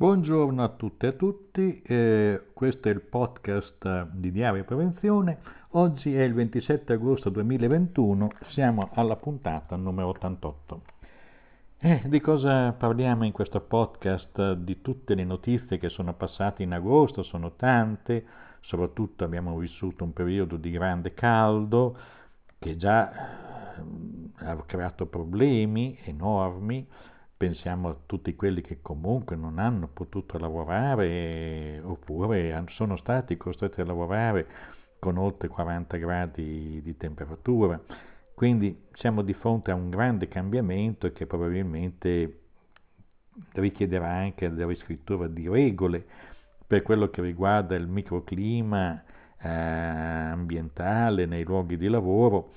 Buongiorno a tutte e a tutti, eh, questo è il podcast di Diario Prevenzione. Oggi è il 27 agosto 2021, siamo alla puntata numero 88. Eh, di cosa parliamo in questo podcast? Di tutte le notizie che sono passate in agosto, sono tante, soprattutto abbiamo vissuto un periodo di grande caldo che già eh, ha creato problemi enormi pensiamo a tutti quelli che comunque non hanno potuto lavorare oppure sono stati costretti a lavorare con oltre 40 gradi di temperatura. Quindi siamo di fronte a un grande cambiamento che probabilmente richiederà anche la riscrittura di regole per quello che riguarda il microclima eh, ambientale nei luoghi di lavoro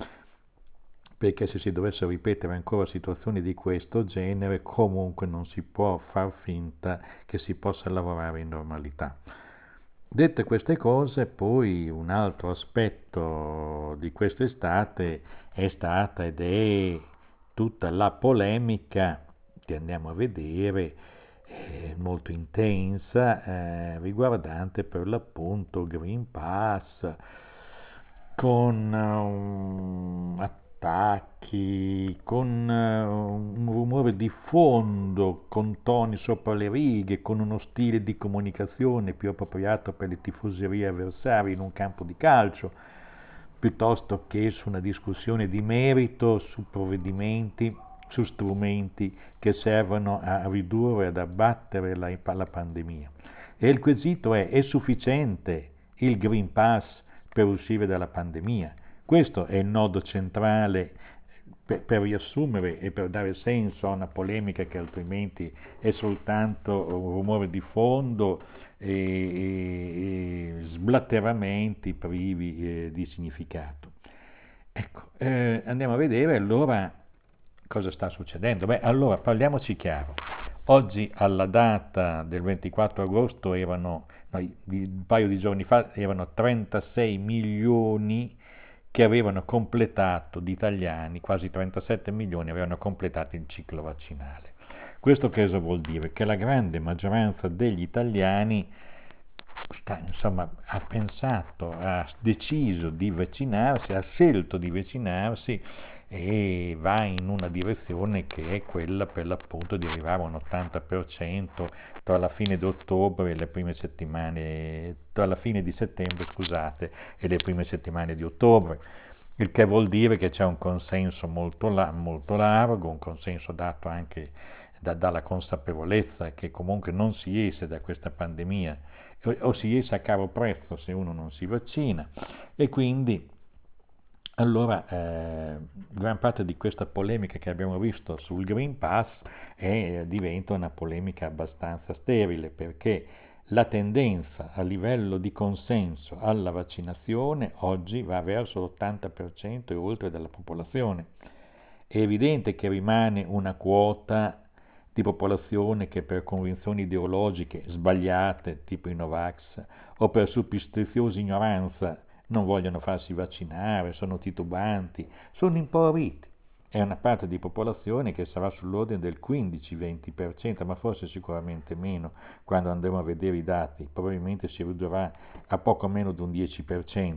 perché se si dovessero ripetere ancora situazioni di questo genere comunque non si può far finta che si possa lavorare in normalità. Dette queste cose, poi un altro aspetto di quest'estate è stata ed è tutta la polemica che andiamo a vedere eh, molto intensa eh, riguardante per l'appunto Green Pass con um, attacchi, con uh, un rumore di fondo, con toni sopra le righe, con uno stile di comunicazione più appropriato per le tifoserie avversarie in un campo di calcio, piuttosto che su una discussione di merito su provvedimenti, su strumenti che servono a ridurre, ad abbattere la, la pandemia. E il quesito è, è sufficiente il Green Pass per uscire dalla pandemia? Questo è il nodo centrale per, per, riassumere e per dare senso a una polemica che altrimenti è soltanto un rumore di fondo e, e, e sblatteramenti privi eh, di significato. Ecco, eh, andiamo a vedere allora cosa sta succedendo. Beh, allora parliamoci chiaro. Oggi alla data del 24 agosto erano, no, un paio di giorni fa, erano 36 milioni che avevano completato, di italiani, quasi 37 milioni, avevano completato il ciclo vaccinale. Questo cosa vuol dire? Che la grande maggioranza degli italiani sta, insomma, ha pensato, ha deciso di vaccinarsi, ha scelto di vaccinarsi e va in una direzione che è quella per l'appunto di arrivare a un 80% tra la fine di ottobre e le prime settimane, tra la fine di settembre scusate, e le prime settimane di ottobre, il che vuol dire che c'è un consenso molto, la, molto largo, un consenso dato anche da, dalla consapevolezza che comunque non si esce da questa pandemia o, o si esce a caro prezzo se uno non si vaccina. E quindi allora, eh, gran parte di questa polemica che abbiamo visto sul Green Pass è, diventa una polemica abbastanza sterile perché la tendenza a livello di consenso alla vaccinazione oggi va verso l'80% e oltre della popolazione. È evidente che rimane una quota di popolazione che per convinzioni ideologiche sbagliate, tipo i Novax, o per superstiziosa ignoranza, non vogliono farsi vaccinare, sono titubanti, sono impauriti. È una parte di popolazione che sarà sull'ordine del 15-20%, ma forse sicuramente meno quando andremo a vedere i dati, probabilmente si ridurrà a poco meno di un 10%.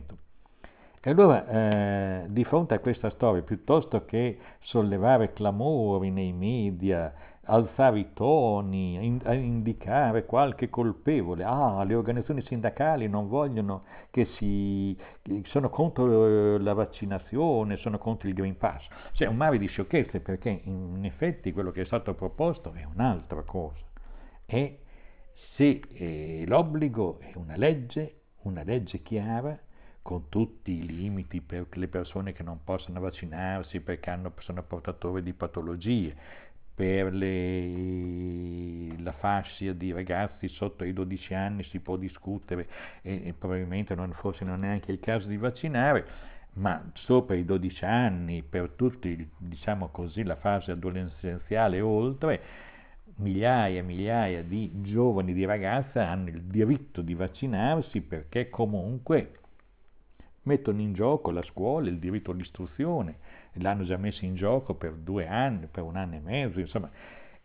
E allora, eh, di fronte a questa storia, piuttosto che sollevare clamori nei media, alzare i toni, in, indicare qualche colpevole, ah, le organizzazioni sindacali non vogliono che si... sono contro eh, la vaccinazione, sono contro il Green Pass. C'è un mare di sciocchezze perché in effetti quello che è stato proposto è un'altra cosa. È se eh, l'obbligo è una legge, una legge chiara, con tutti i limiti per le persone che non possono vaccinarsi perché hanno, sono portatori di patologie, per le, la fascia di ragazzi sotto i 12 anni si può discutere e, e probabilmente non, forse non è neanche il caso di vaccinare, ma sopra i 12 anni, per tutti, diciamo così, la fase adolescenziale e oltre, migliaia e migliaia di giovani, di ragazze hanno il diritto di vaccinarsi perché comunque mettono in gioco la scuola, il diritto all'istruzione, l'hanno già messo in gioco per due anni, per un anno e mezzo, insomma,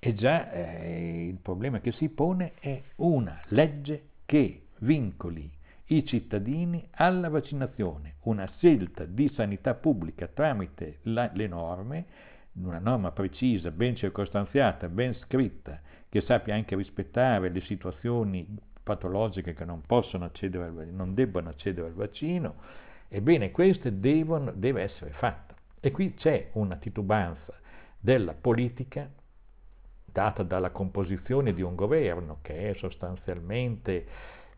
E già eh, il problema che si pone è una legge che vincoli i cittadini alla vaccinazione, una scelta di sanità pubblica tramite la, le norme, una norma precisa, ben circostanziata, ben scritta, che sappia anche rispettare le situazioni patologiche che non possono accedere, non debbono accedere al vaccino, ebbene queste devono, deve essere fatta. E qui c'è una titubanza della politica data dalla composizione di un governo che è sostanzialmente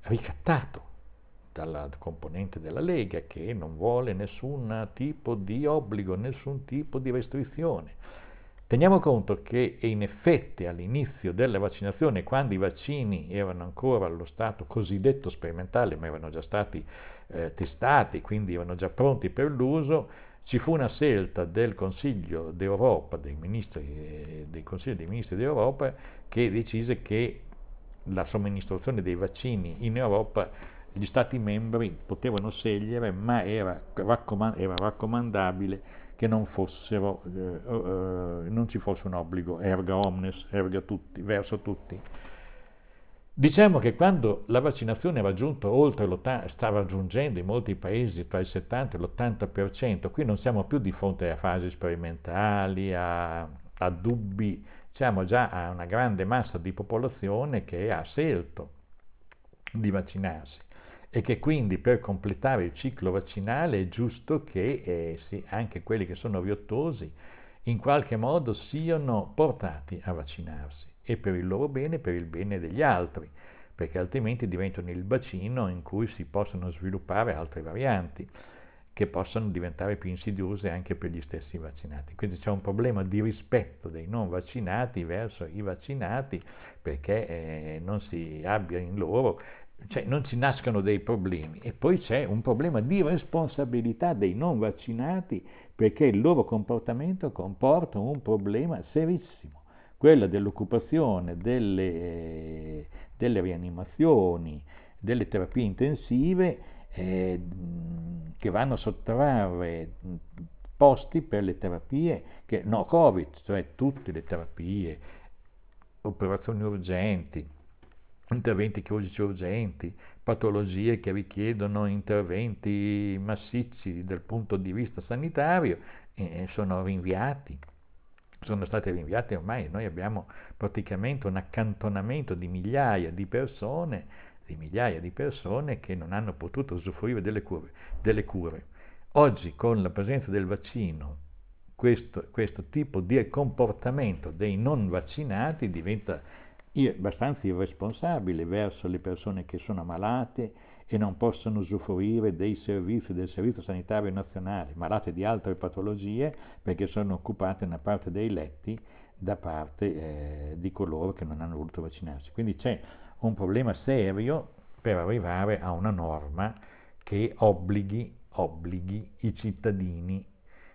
ricattato dalla componente della Lega che non vuole nessun tipo di obbligo, nessun tipo di restrizione. Teniamo conto che in effetti all'inizio della vaccinazione, quando i vaccini erano ancora allo stato cosiddetto sperimentale, ma erano già stati eh, testati, quindi erano già pronti per l'uso, ci fu una scelta del Consiglio d'Europa, dei, ministri, del Consiglio dei Ministri d'Europa, che decise che la somministrazione dei vaccini in Europa gli Stati membri potevano scegliere, ma era, raccomand- era raccomandabile che non, fossero, eh, eh, non, ci fosse un obbligo erga omnes, erga tutti, verso tutti. Diciamo che quando la vaccinazione ha raggiunto oltre l'80%, sta raggiungendo in molti paesi tra il 70 e l'80%, qui non siamo più di fronte a fasi sperimentali, a, a dubbi, siamo già a una grande massa di popolazione che ha scelto di vaccinarsi e che quindi per completare il ciclo vaccinale è giusto che eh, sì, anche quelli che sono riottosi in qualche modo siano portati a vaccinarsi e per il loro bene e per il bene degli altri, perché altrimenti diventano il bacino in cui si possono sviluppare altre varianti che possono diventare più insidiose anche per gli stessi vaccinati. Quindi c'è un problema di rispetto dei non vaccinati verso i vaccinati perché eh, non si abbia in loro, cioè non ci nascano dei problemi. E poi c'è un problema di responsabilità dei non vaccinati perché il loro comportamento comporta un problema serissimo quella dell'occupazione delle, eh, delle rianimazioni, delle terapie intensive eh, che vanno a sottrarre posti per le terapie che, no Covid, cioè tutte le terapie, operazioni urgenti, interventi chirurgici urgenti, patologie che richiedono interventi massicci dal punto di vista sanitario, eh, sono rinviati sono state rinviate ormai, noi abbiamo praticamente un accantonamento di migliaia di persone, di migliaia di persone che non hanno potuto usufruire delle cure. Delle cure. Oggi con la presenza del vaccino questo, questo tipo di comportamento dei non vaccinati diventa abbastanza irresponsabile verso le persone che sono malate, e non possono usufruire dei servizi del Servizio Sanitario Nazionale, malate di altre patologie, perché sono occupate una parte dei letti da parte eh, di coloro che non hanno voluto vaccinarsi. Quindi c'è un problema serio per arrivare a una norma che obblighi, obblighi i cittadini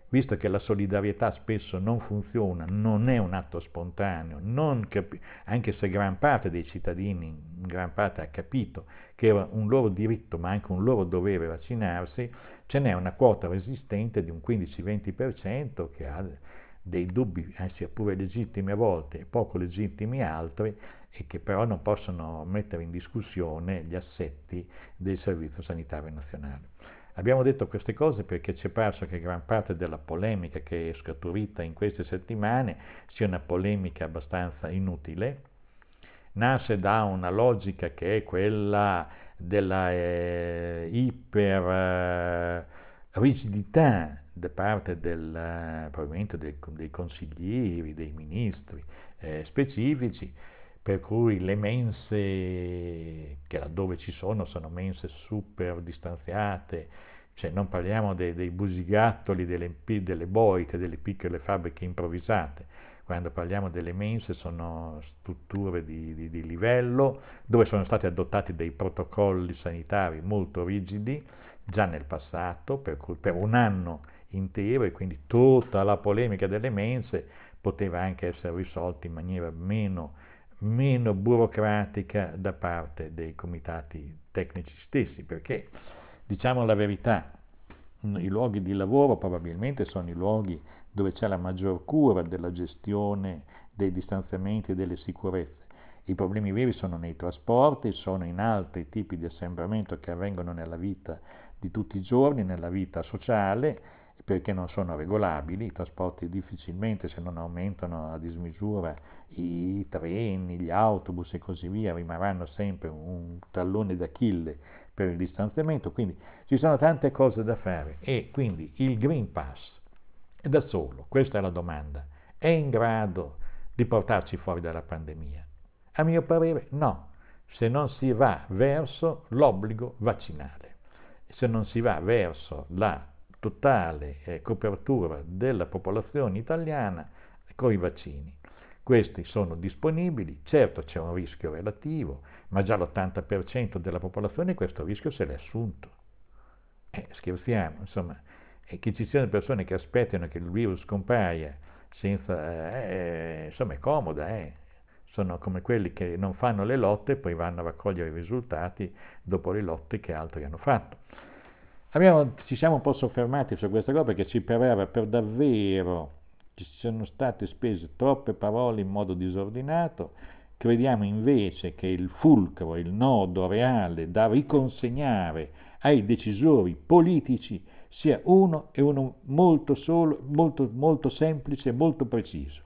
visto che la solidarietà spesso non funziona, non è un atto spontaneo, capi- anche se gran parte dei cittadini, gran parte ha capito che era un loro diritto ma anche un loro dovere vaccinarsi, ce n'è una quota resistente di un 15-20% che ha dei dubbi, sia pure legittimi a volte e poco legittimi altri, e che però non possono mettere in discussione gli assetti del Servizio Sanitario Nazionale. Abbiamo detto queste cose perché ci è parso che gran parte della polemica che è scaturita in queste settimane sia una polemica abbastanza inutile, nasce da una logica che è quella della eh, iper eh, rigidità da parte del, eh, probabilmente del, dei consiglieri, dei ministri eh, specifici, per cui le mense che laddove ci sono sono mense super distanziate, cioè non parliamo dei, dei busigattoli, delle, delle boite, delle piccole fabbriche improvvisate, quando parliamo delle mense sono strutture di, di, di, livello dove sono stati adottati dei protocolli sanitari molto rigidi già nel passato, per, cui, per un anno intero e quindi tutta la polemica delle mense poteva anche essere risolta in maniera meno, meno burocratica da parte dei comitati tecnici stessi, perché Diciamo la verità, i luoghi di lavoro probabilmente sono i luoghi dove c'è la maggior cura della gestione dei distanziamenti e delle sicurezze. I problemi veri sono nei trasporti, sono in altri tipi di assembramento che avvengono nella vita di tutti i giorni, nella vita sociale, perché non sono regolabili, i trasporti difficilmente se non aumentano a dismisura i treni, gli autobus e così via rimarranno sempre un tallone d'Achille per il distanziamento, quindi ci sono tante cose da fare e quindi il Green Pass da solo, questa è la domanda, è in grado di portarci fuori dalla pandemia? A mio parere no, se non si va verso l'obbligo vaccinale, se non si va verso la totale eh, copertura della popolazione italiana con i vaccini. Questi sono disponibili, certo c'è un rischio relativo, ma già l'80% della popolazione questo rischio se l'è assunto. Eh, scherziamo, insomma, e che ci siano persone che aspettano che il virus compaia senza, eh, insomma è comoda, eh sono come quelli che non fanno le lotte e poi vanno a raccogliere i risultati dopo le lotte che altri hanno fatto. Abbiamo, ci siamo un po' soffermati su questa cosa perché ci pareva per davvero ci sono state spese troppe parole in modo disordinato. Crediamo invece che il fulcro, il nodo reale da riconsegnare ai decisori politici sia uno e uno molto, solo, molto, molto semplice e molto preciso.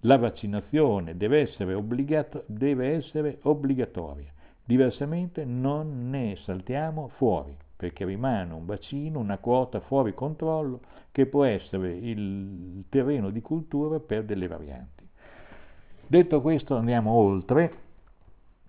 La vaccinazione deve essere, obbligato, deve essere obbligatoria, diversamente non ne saltiamo fuori, perché rimane un bacino, una quota fuori controllo che può essere il terreno di cultura per delle varianti. Detto questo andiamo oltre,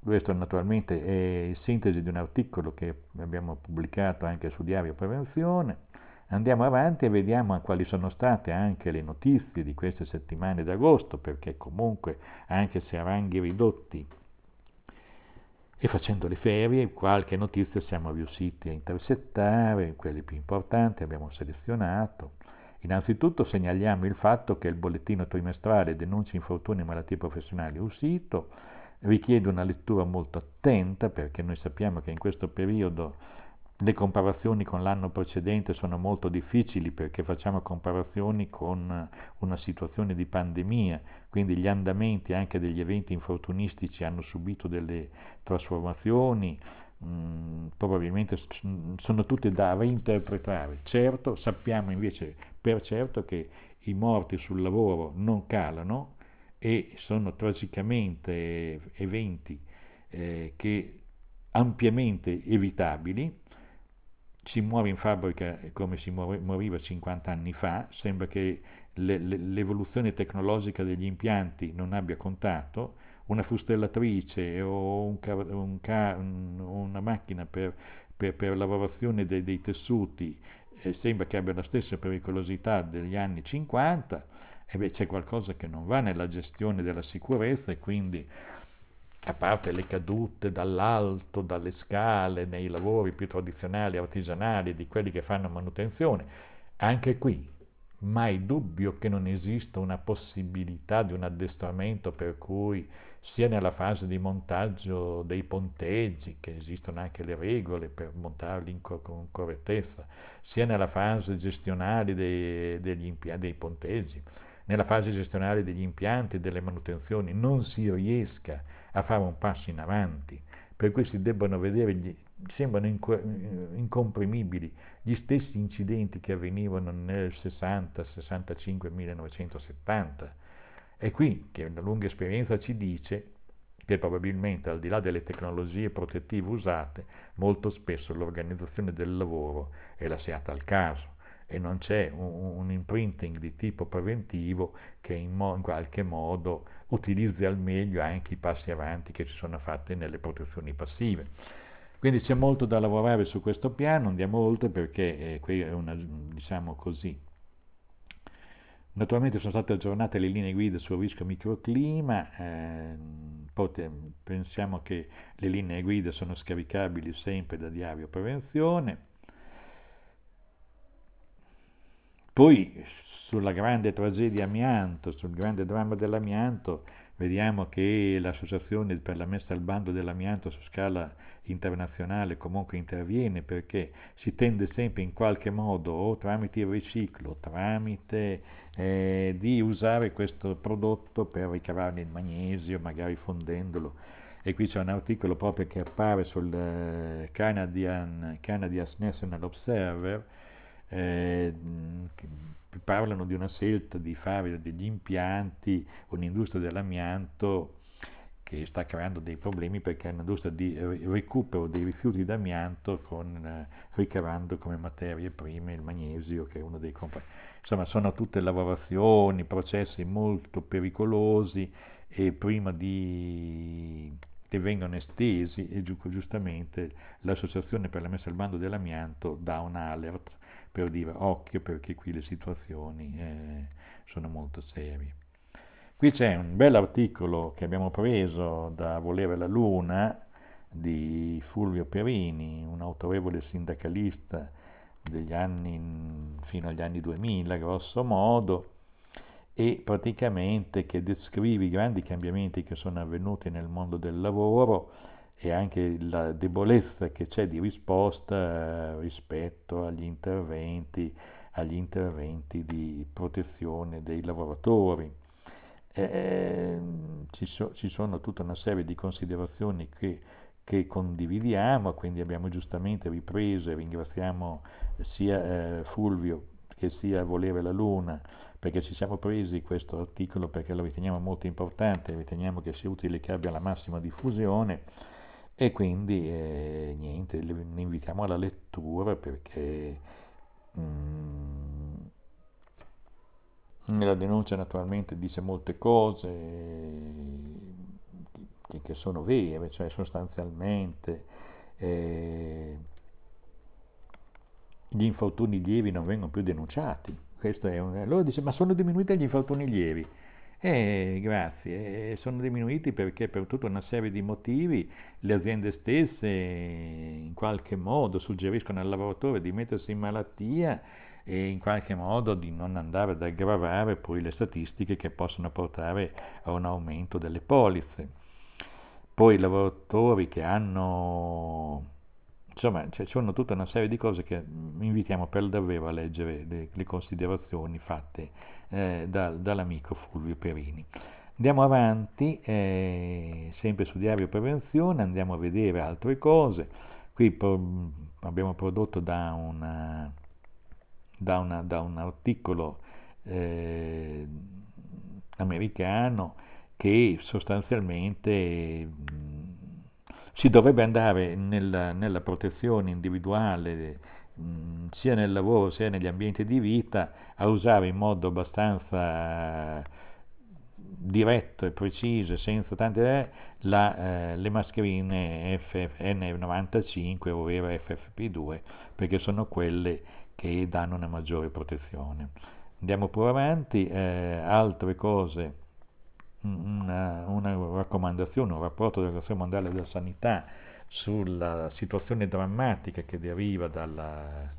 questo naturalmente è in sintesi di un articolo che abbiamo pubblicato anche su Diario Prevenzione, Andiamo avanti e vediamo quali sono state anche le notizie di queste settimane d'agosto, perché comunque anche se a ranghi ridotti e facendo le ferie, qualche notizia siamo riusciti a intercettare, quelle più importanti abbiamo selezionato. Innanzitutto segnaliamo il fatto che il bollettino trimestrale denunci infortuni e malattie professionali uscito richiede una lettura molto attenta perché noi sappiamo che in questo periodo le comparazioni con l'anno precedente sono molto difficili perché facciamo comparazioni con una situazione di pandemia, quindi gli andamenti anche degli eventi infortunistici hanno subito delle trasformazioni, mh, mm, probabilmente sono tutte da reinterpretare. Certo, sappiamo invece per certo che i morti sul lavoro non calano e sono tragicamente eventi eh, che ampiamente evitabili si muove in fabbrica come si moriva 50 anni fa, sembra che le, le, l'evoluzione tecnologica degli impianti non abbia contato, una fustellatrice o un, un, una macchina per, per, per lavorazione dei, dei tessuti eh, sembra che abbia la stessa pericolosità degli anni 50, e beh, c'è qualcosa che non va nella gestione della sicurezza e quindi a parte le cadute dall'alto, dalle scale, nei lavori più tradizionali, artigianali, di quelli che fanno manutenzione, anche qui mai dubbio che non esista una possibilità di un addestramento per cui sia nella fase di montaggio dei ponteggi, che esistono anche le regole per montarli con correttezza, sia nella fase gestionale dei, degli dei ponteggi, nella fase gestionale degli impianti e delle manutenzioni non si riesca a fare un passo in avanti, per cui si debbano vedere, gli, sembrano incomprimibili gli stessi incidenti che avvenivano nel 60, 65, 1970. È qui che una lunga esperienza ci dice che probabilmente al di là delle tecnologie protettive usate, molto spesso l'organizzazione del lavoro è lasciata al caso e non c'è un, un imprinting di tipo preventivo che in, mo, in, qualche modo utilizzi al meglio anche i passi avanti che ci sono fatti nelle protezioni passive. Quindi c'è molto da lavorare su questo piano, andiamo oltre perché eh, qui è una, diciamo così. Naturalmente sono state aggiornate le linee guida sul rischio microclima, eh, pensiamo che le linee guida sono scaricabili sempre da Diario Prevenzione, Poi sulla grande tragedia amianto, sul grande dramma dell'amianto, vediamo che l'associazione per la messa al bando dell'amianto su scala internazionale comunque interviene perché si tende sempre in qualche modo o tramite il riciclo, tramite eh, di usare questo prodotto per ricavarne il magnesio, magari fondendolo. E qui c'è un articolo proprio che appare sul eh, Canadian, Canadian National Observer, eh, parlano di una scelta di fare degli impianti, un'industria dell'amianto che sta creando dei problemi perché è un'industria di recupero dei rifiuti d'amianto con, eh, ricavando come materie prime il magnesio che è uno dei componenti. Insomma sono tutte lavorazioni, processi molto pericolosi e prima di che vengono estesi e giustamente l'Associazione per la messa al bando dell'amianto dà un alert per dire occhio perché qui le situazioni eh, sono molto serie. Qui c'è un bel articolo che abbiamo preso da Volere la Luna di Fulvio Perini, un autorevole sindacalista degli anni, fino agli anni 2000, grosso modo, e praticamente che descrive i grandi cambiamenti che sono avvenuti nel mondo del lavoro e anche la debolezza che c'è di risposta rispetto agli interventi, agli interventi di protezione dei lavoratori. Eh, ci, so, ci, sono tutta una serie di considerazioni che, che, condividiamo, quindi abbiamo giustamente ripreso e ringraziamo sia eh, Fulvio che sia Volere la Luna, perché ci siamo presi questo articolo perché lo riteniamo molto importante, riteniamo che sia utile che abbia la massima diffusione e quindi eh, niente, ne invitiamo alla lettura perché mm, nella denuncia naturalmente dice molte cose che, che sono vere, cioè sostanzialmente eh, gli infortuni lievi non vengono più denunciati. Un, allora dice ma sono diminuiti gli infortuni lievi. Eh, grazie, sono diminuiti perché per tutta una serie di motivi le aziende stesse in qualche modo suggeriscono al lavoratore di mettersi in malattia e in qualche modo di non andare ad aggravare poi le statistiche che possono portare a un aumento delle polizze. Poi i lavoratori che hanno insomma ci sono tutta una serie di cose che invitiamo per davvero a leggere le, le considerazioni fatte eh, da, dall'amico Fulvio Perini. Andiamo avanti, eh, sempre su Diario Prevenzione, andiamo a vedere altre cose. Qui pro, abbiamo prodotto da, una, da, una, da un articolo eh, americano che sostanzialmente si dovrebbe andare nella, nella protezione individuale sia nel lavoro sia negli ambienti di vita a usare in modo abbastanza diretto e preciso, senza tante la, eh, le mascherine FFN95 ovvero FFP2 perché sono quelle che danno una maggiore protezione. Andiamo pure avanti, eh, altre cose una, una raccomandazione, un rapporto dell'Organizzazione Mondiale della Sanità sulla situazione drammatica che deriva dalla,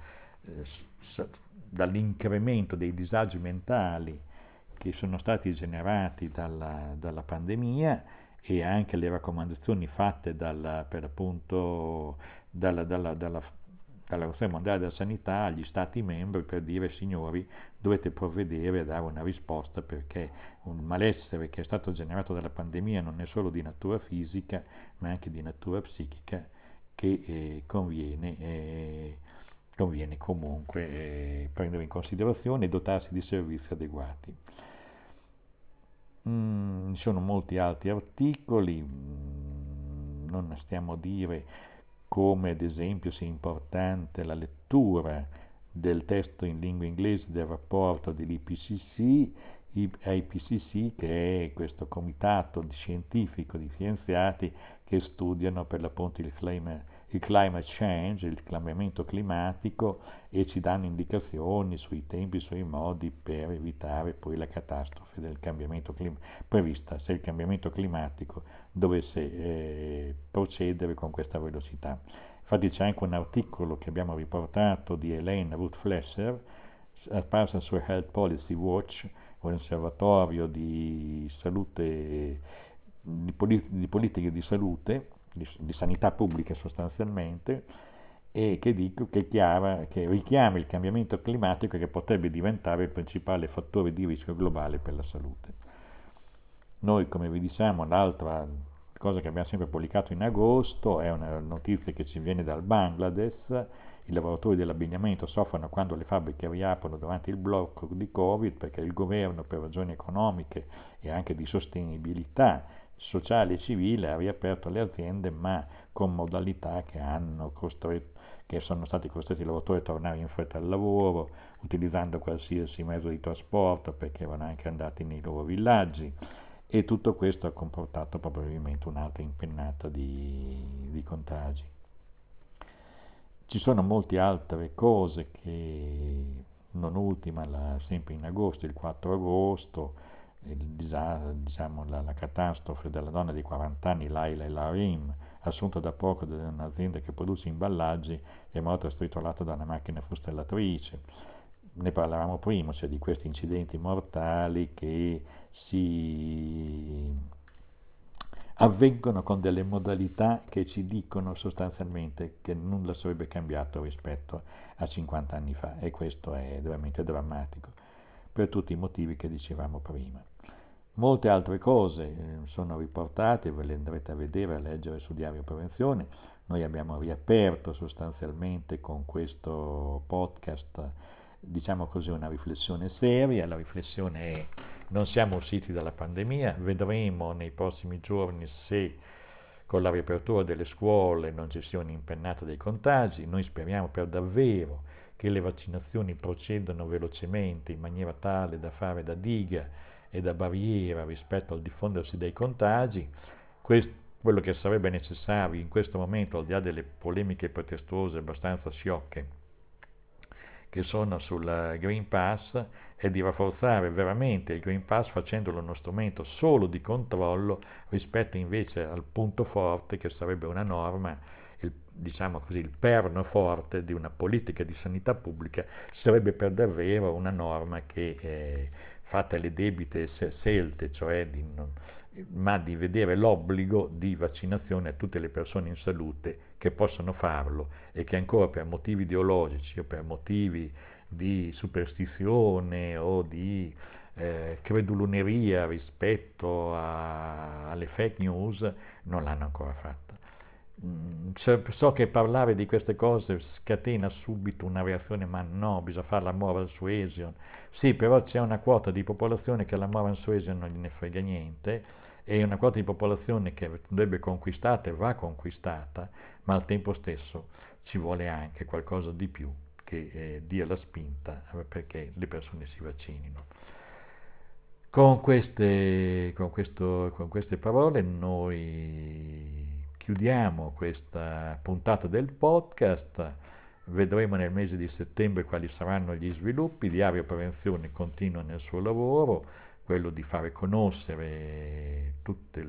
eh, dall'incremento dei disagi mentali che sono stati generati dalla, dalla pandemia e anche le raccomandazioni fatte dalla, per appunto dalla, dalla, dalla dall'Organizzazione Mondiale della Sanità agli Stati membri per dire signori dovete provvedere a dare una risposta perché un malessere che è stato generato dalla pandemia non è solo di natura fisica ma anche di natura psichica che eh, conviene, eh, conviene, comunque eh, prendere in considerazione e dotarsi di servizi adeguati. Mm, ci sono molti altri articoli, mm, non stiamo a dire come ad esempio sia importante la lettura del testo in lingua inglese del rapporto dell'IPCC, IPCC che è questo comitato scientifico di scienziati che studiano per l'appunto il climate il climate change, il cambiamento climatico e ci danno indicazioni sui tempi, sui modi per evitare poi la catastrofe del cambiamento climatico prevista se il cambiamento climatico dovesse eh, procedere con questa velocità. Infatti c'è anche un articolo che abbiamo riportato di Elaine Ruth Flesser, apparsa su Health Policy Watch, osservatorio di salute, di, polit- di politiche di salute, di, di, sanità pubblica sostanzialmente, e che, dico, che, chiara, che richiama il cambiamento climatico che potrebbe diventare il principale fattore di rischio globale per la salute. Noi, come vi diciamo, l'altra cosa che abbiamo sempre pubblicato in agosto è una notizia che ci viene dal Bangladesh, i lavoratori dell'abbigliamento soffrono quando le fabbriche riaprono durante il blocco di Covid perché il governo per ragioni economiche e anche di sostenibilità sociale e civile ha riaperto le aziende ma con modalità che, costretto, che sono stati costretti i lavoratori a tornare in fretta al lavoro utilizzando qualsiasi mezzo di trasporto perché erano anche andati nei loro villaggi e tutto questo ha comportato probabilmente un'altra impennata di, di contagi. Ci sono molte altre cose che, non ultima, la, sempre in agosto, il 4 agosto, il, diciamo, la, la, catastrofe della donna di 40 anni, Laila Larim, assunta da poco da un'azienda che produce imballaggi, è morta stritolata da una macchina fustellatrice. Ne parlavamo prima, cioè di questi incidenti mortali che si avvengono con delle modalità che ci dicono sostanzialmente che nulla sarebbe cambiato rispetto a 50 anni fa e questo è veramente drammatico per tutti i motivi che dicevamo prima. Molte altre cose eh, sono riportate, ve le andrete a vedere, a leggere su Diario Prevenzione. Noi abbiamo riaperto sostanzialmente con questo podcast, diciamo così, una riflessione seria. La riflessione è non siamo usciti dalla pandemia, vedremo nei prossimi giorni se con la riapertura delle scuole non ci sia un'impennata dei contagi, noi speriamo per davvero che le vaccinazioni procedano velocemente in maniera tale da fare da diga e da barriera rispetto al diffondersi dei contagi. Questo, quello che sarebbe necessario in questo momento, al di là delle polemiche pretestuose abbastanza sciocche, che sono sul Green Pass è di rafforzare veramente il Green Pass facendolo uno strumento solo di controllo rispetto invece al punto forte che sarebbe una norma, il, diciamo così, il perno forte di una politica di sanità pubblica sarebbe per davvero una norma che eh, fatta le debite scelte, cioè di non, ma di vedere l'obbligo di vaccinazione a tutte le persone in salute che possono farlo e che ancora per motivi ideologici o per motivi di superstizione o di eh, creduloneria rispetto a, alle fake news non l'hanno ancora fatta. Mm, so che parlare di queste cose scatena subito una reazione, ma no, bisogna fare la moral suasion. Sì, però c'è una quota di popolazione che la moral suasion non gliene frega niente e una quota di popolazione che andrebbe conquistata e va conquistata, ma al tempo stesso ci vuole anche qualcosa di più che eh, dia la spinta perché le persone si vaccinino. Con queste, con, questo, con queste parole noi chiudiamo questa puntata del podcast. Vedremo nel mese di settembre quali saranno gli sviluppi. Diario Prevenzione continua nel suo lavoro quello di fare conoscere tutti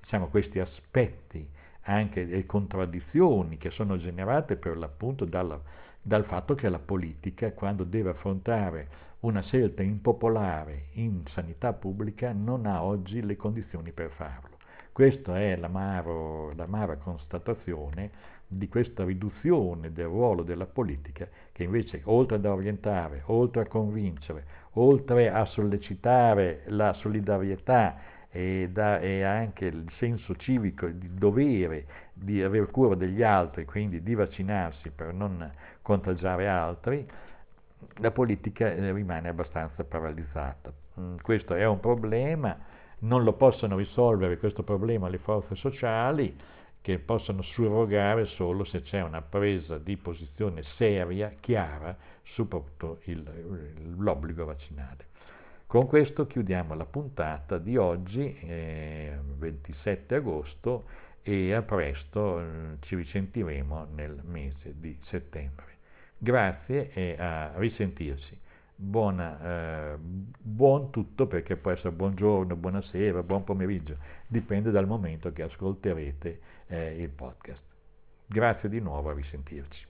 diciamo, questi aspetti anche le contraddizioni che sono generate per l'appunto dalla, dal fatto che la politica, quando deve affrontare una scelta impopolare in sanità pubblica, non ha oggi le condizioni per farlo. Questa è l'amara constatazione di questa riduzione del ruolo della politica che invece oltre ad orientare, oltre a convincere, oltre a sollecitare la solidarietà e, da, e anche il senso civico di dovere di avere cura degli altri, quindi di vaccinarsi per non contagiare altri, la politica eh, rimane abbastanza paralizzata. Mm, questo è un problema, non lo possono risolvere questo problema le forze sociali, che possono surrogare solo se c'è una presa di posizione seria, chiara, su l'obbligo vaccinale. Con questo chiudiamo la puntata di oggi, eh, 27 agosto, e a presto eh, ci risentiremo nel mese di settembre. Grazie e a risentirci. Buona, eh, buon tutto perché può essere buongiorno, buonasera, buon pomeriggio, dipende dal momento che ascolterete eh, il podcast. Grazie di nuovo, a risentirci.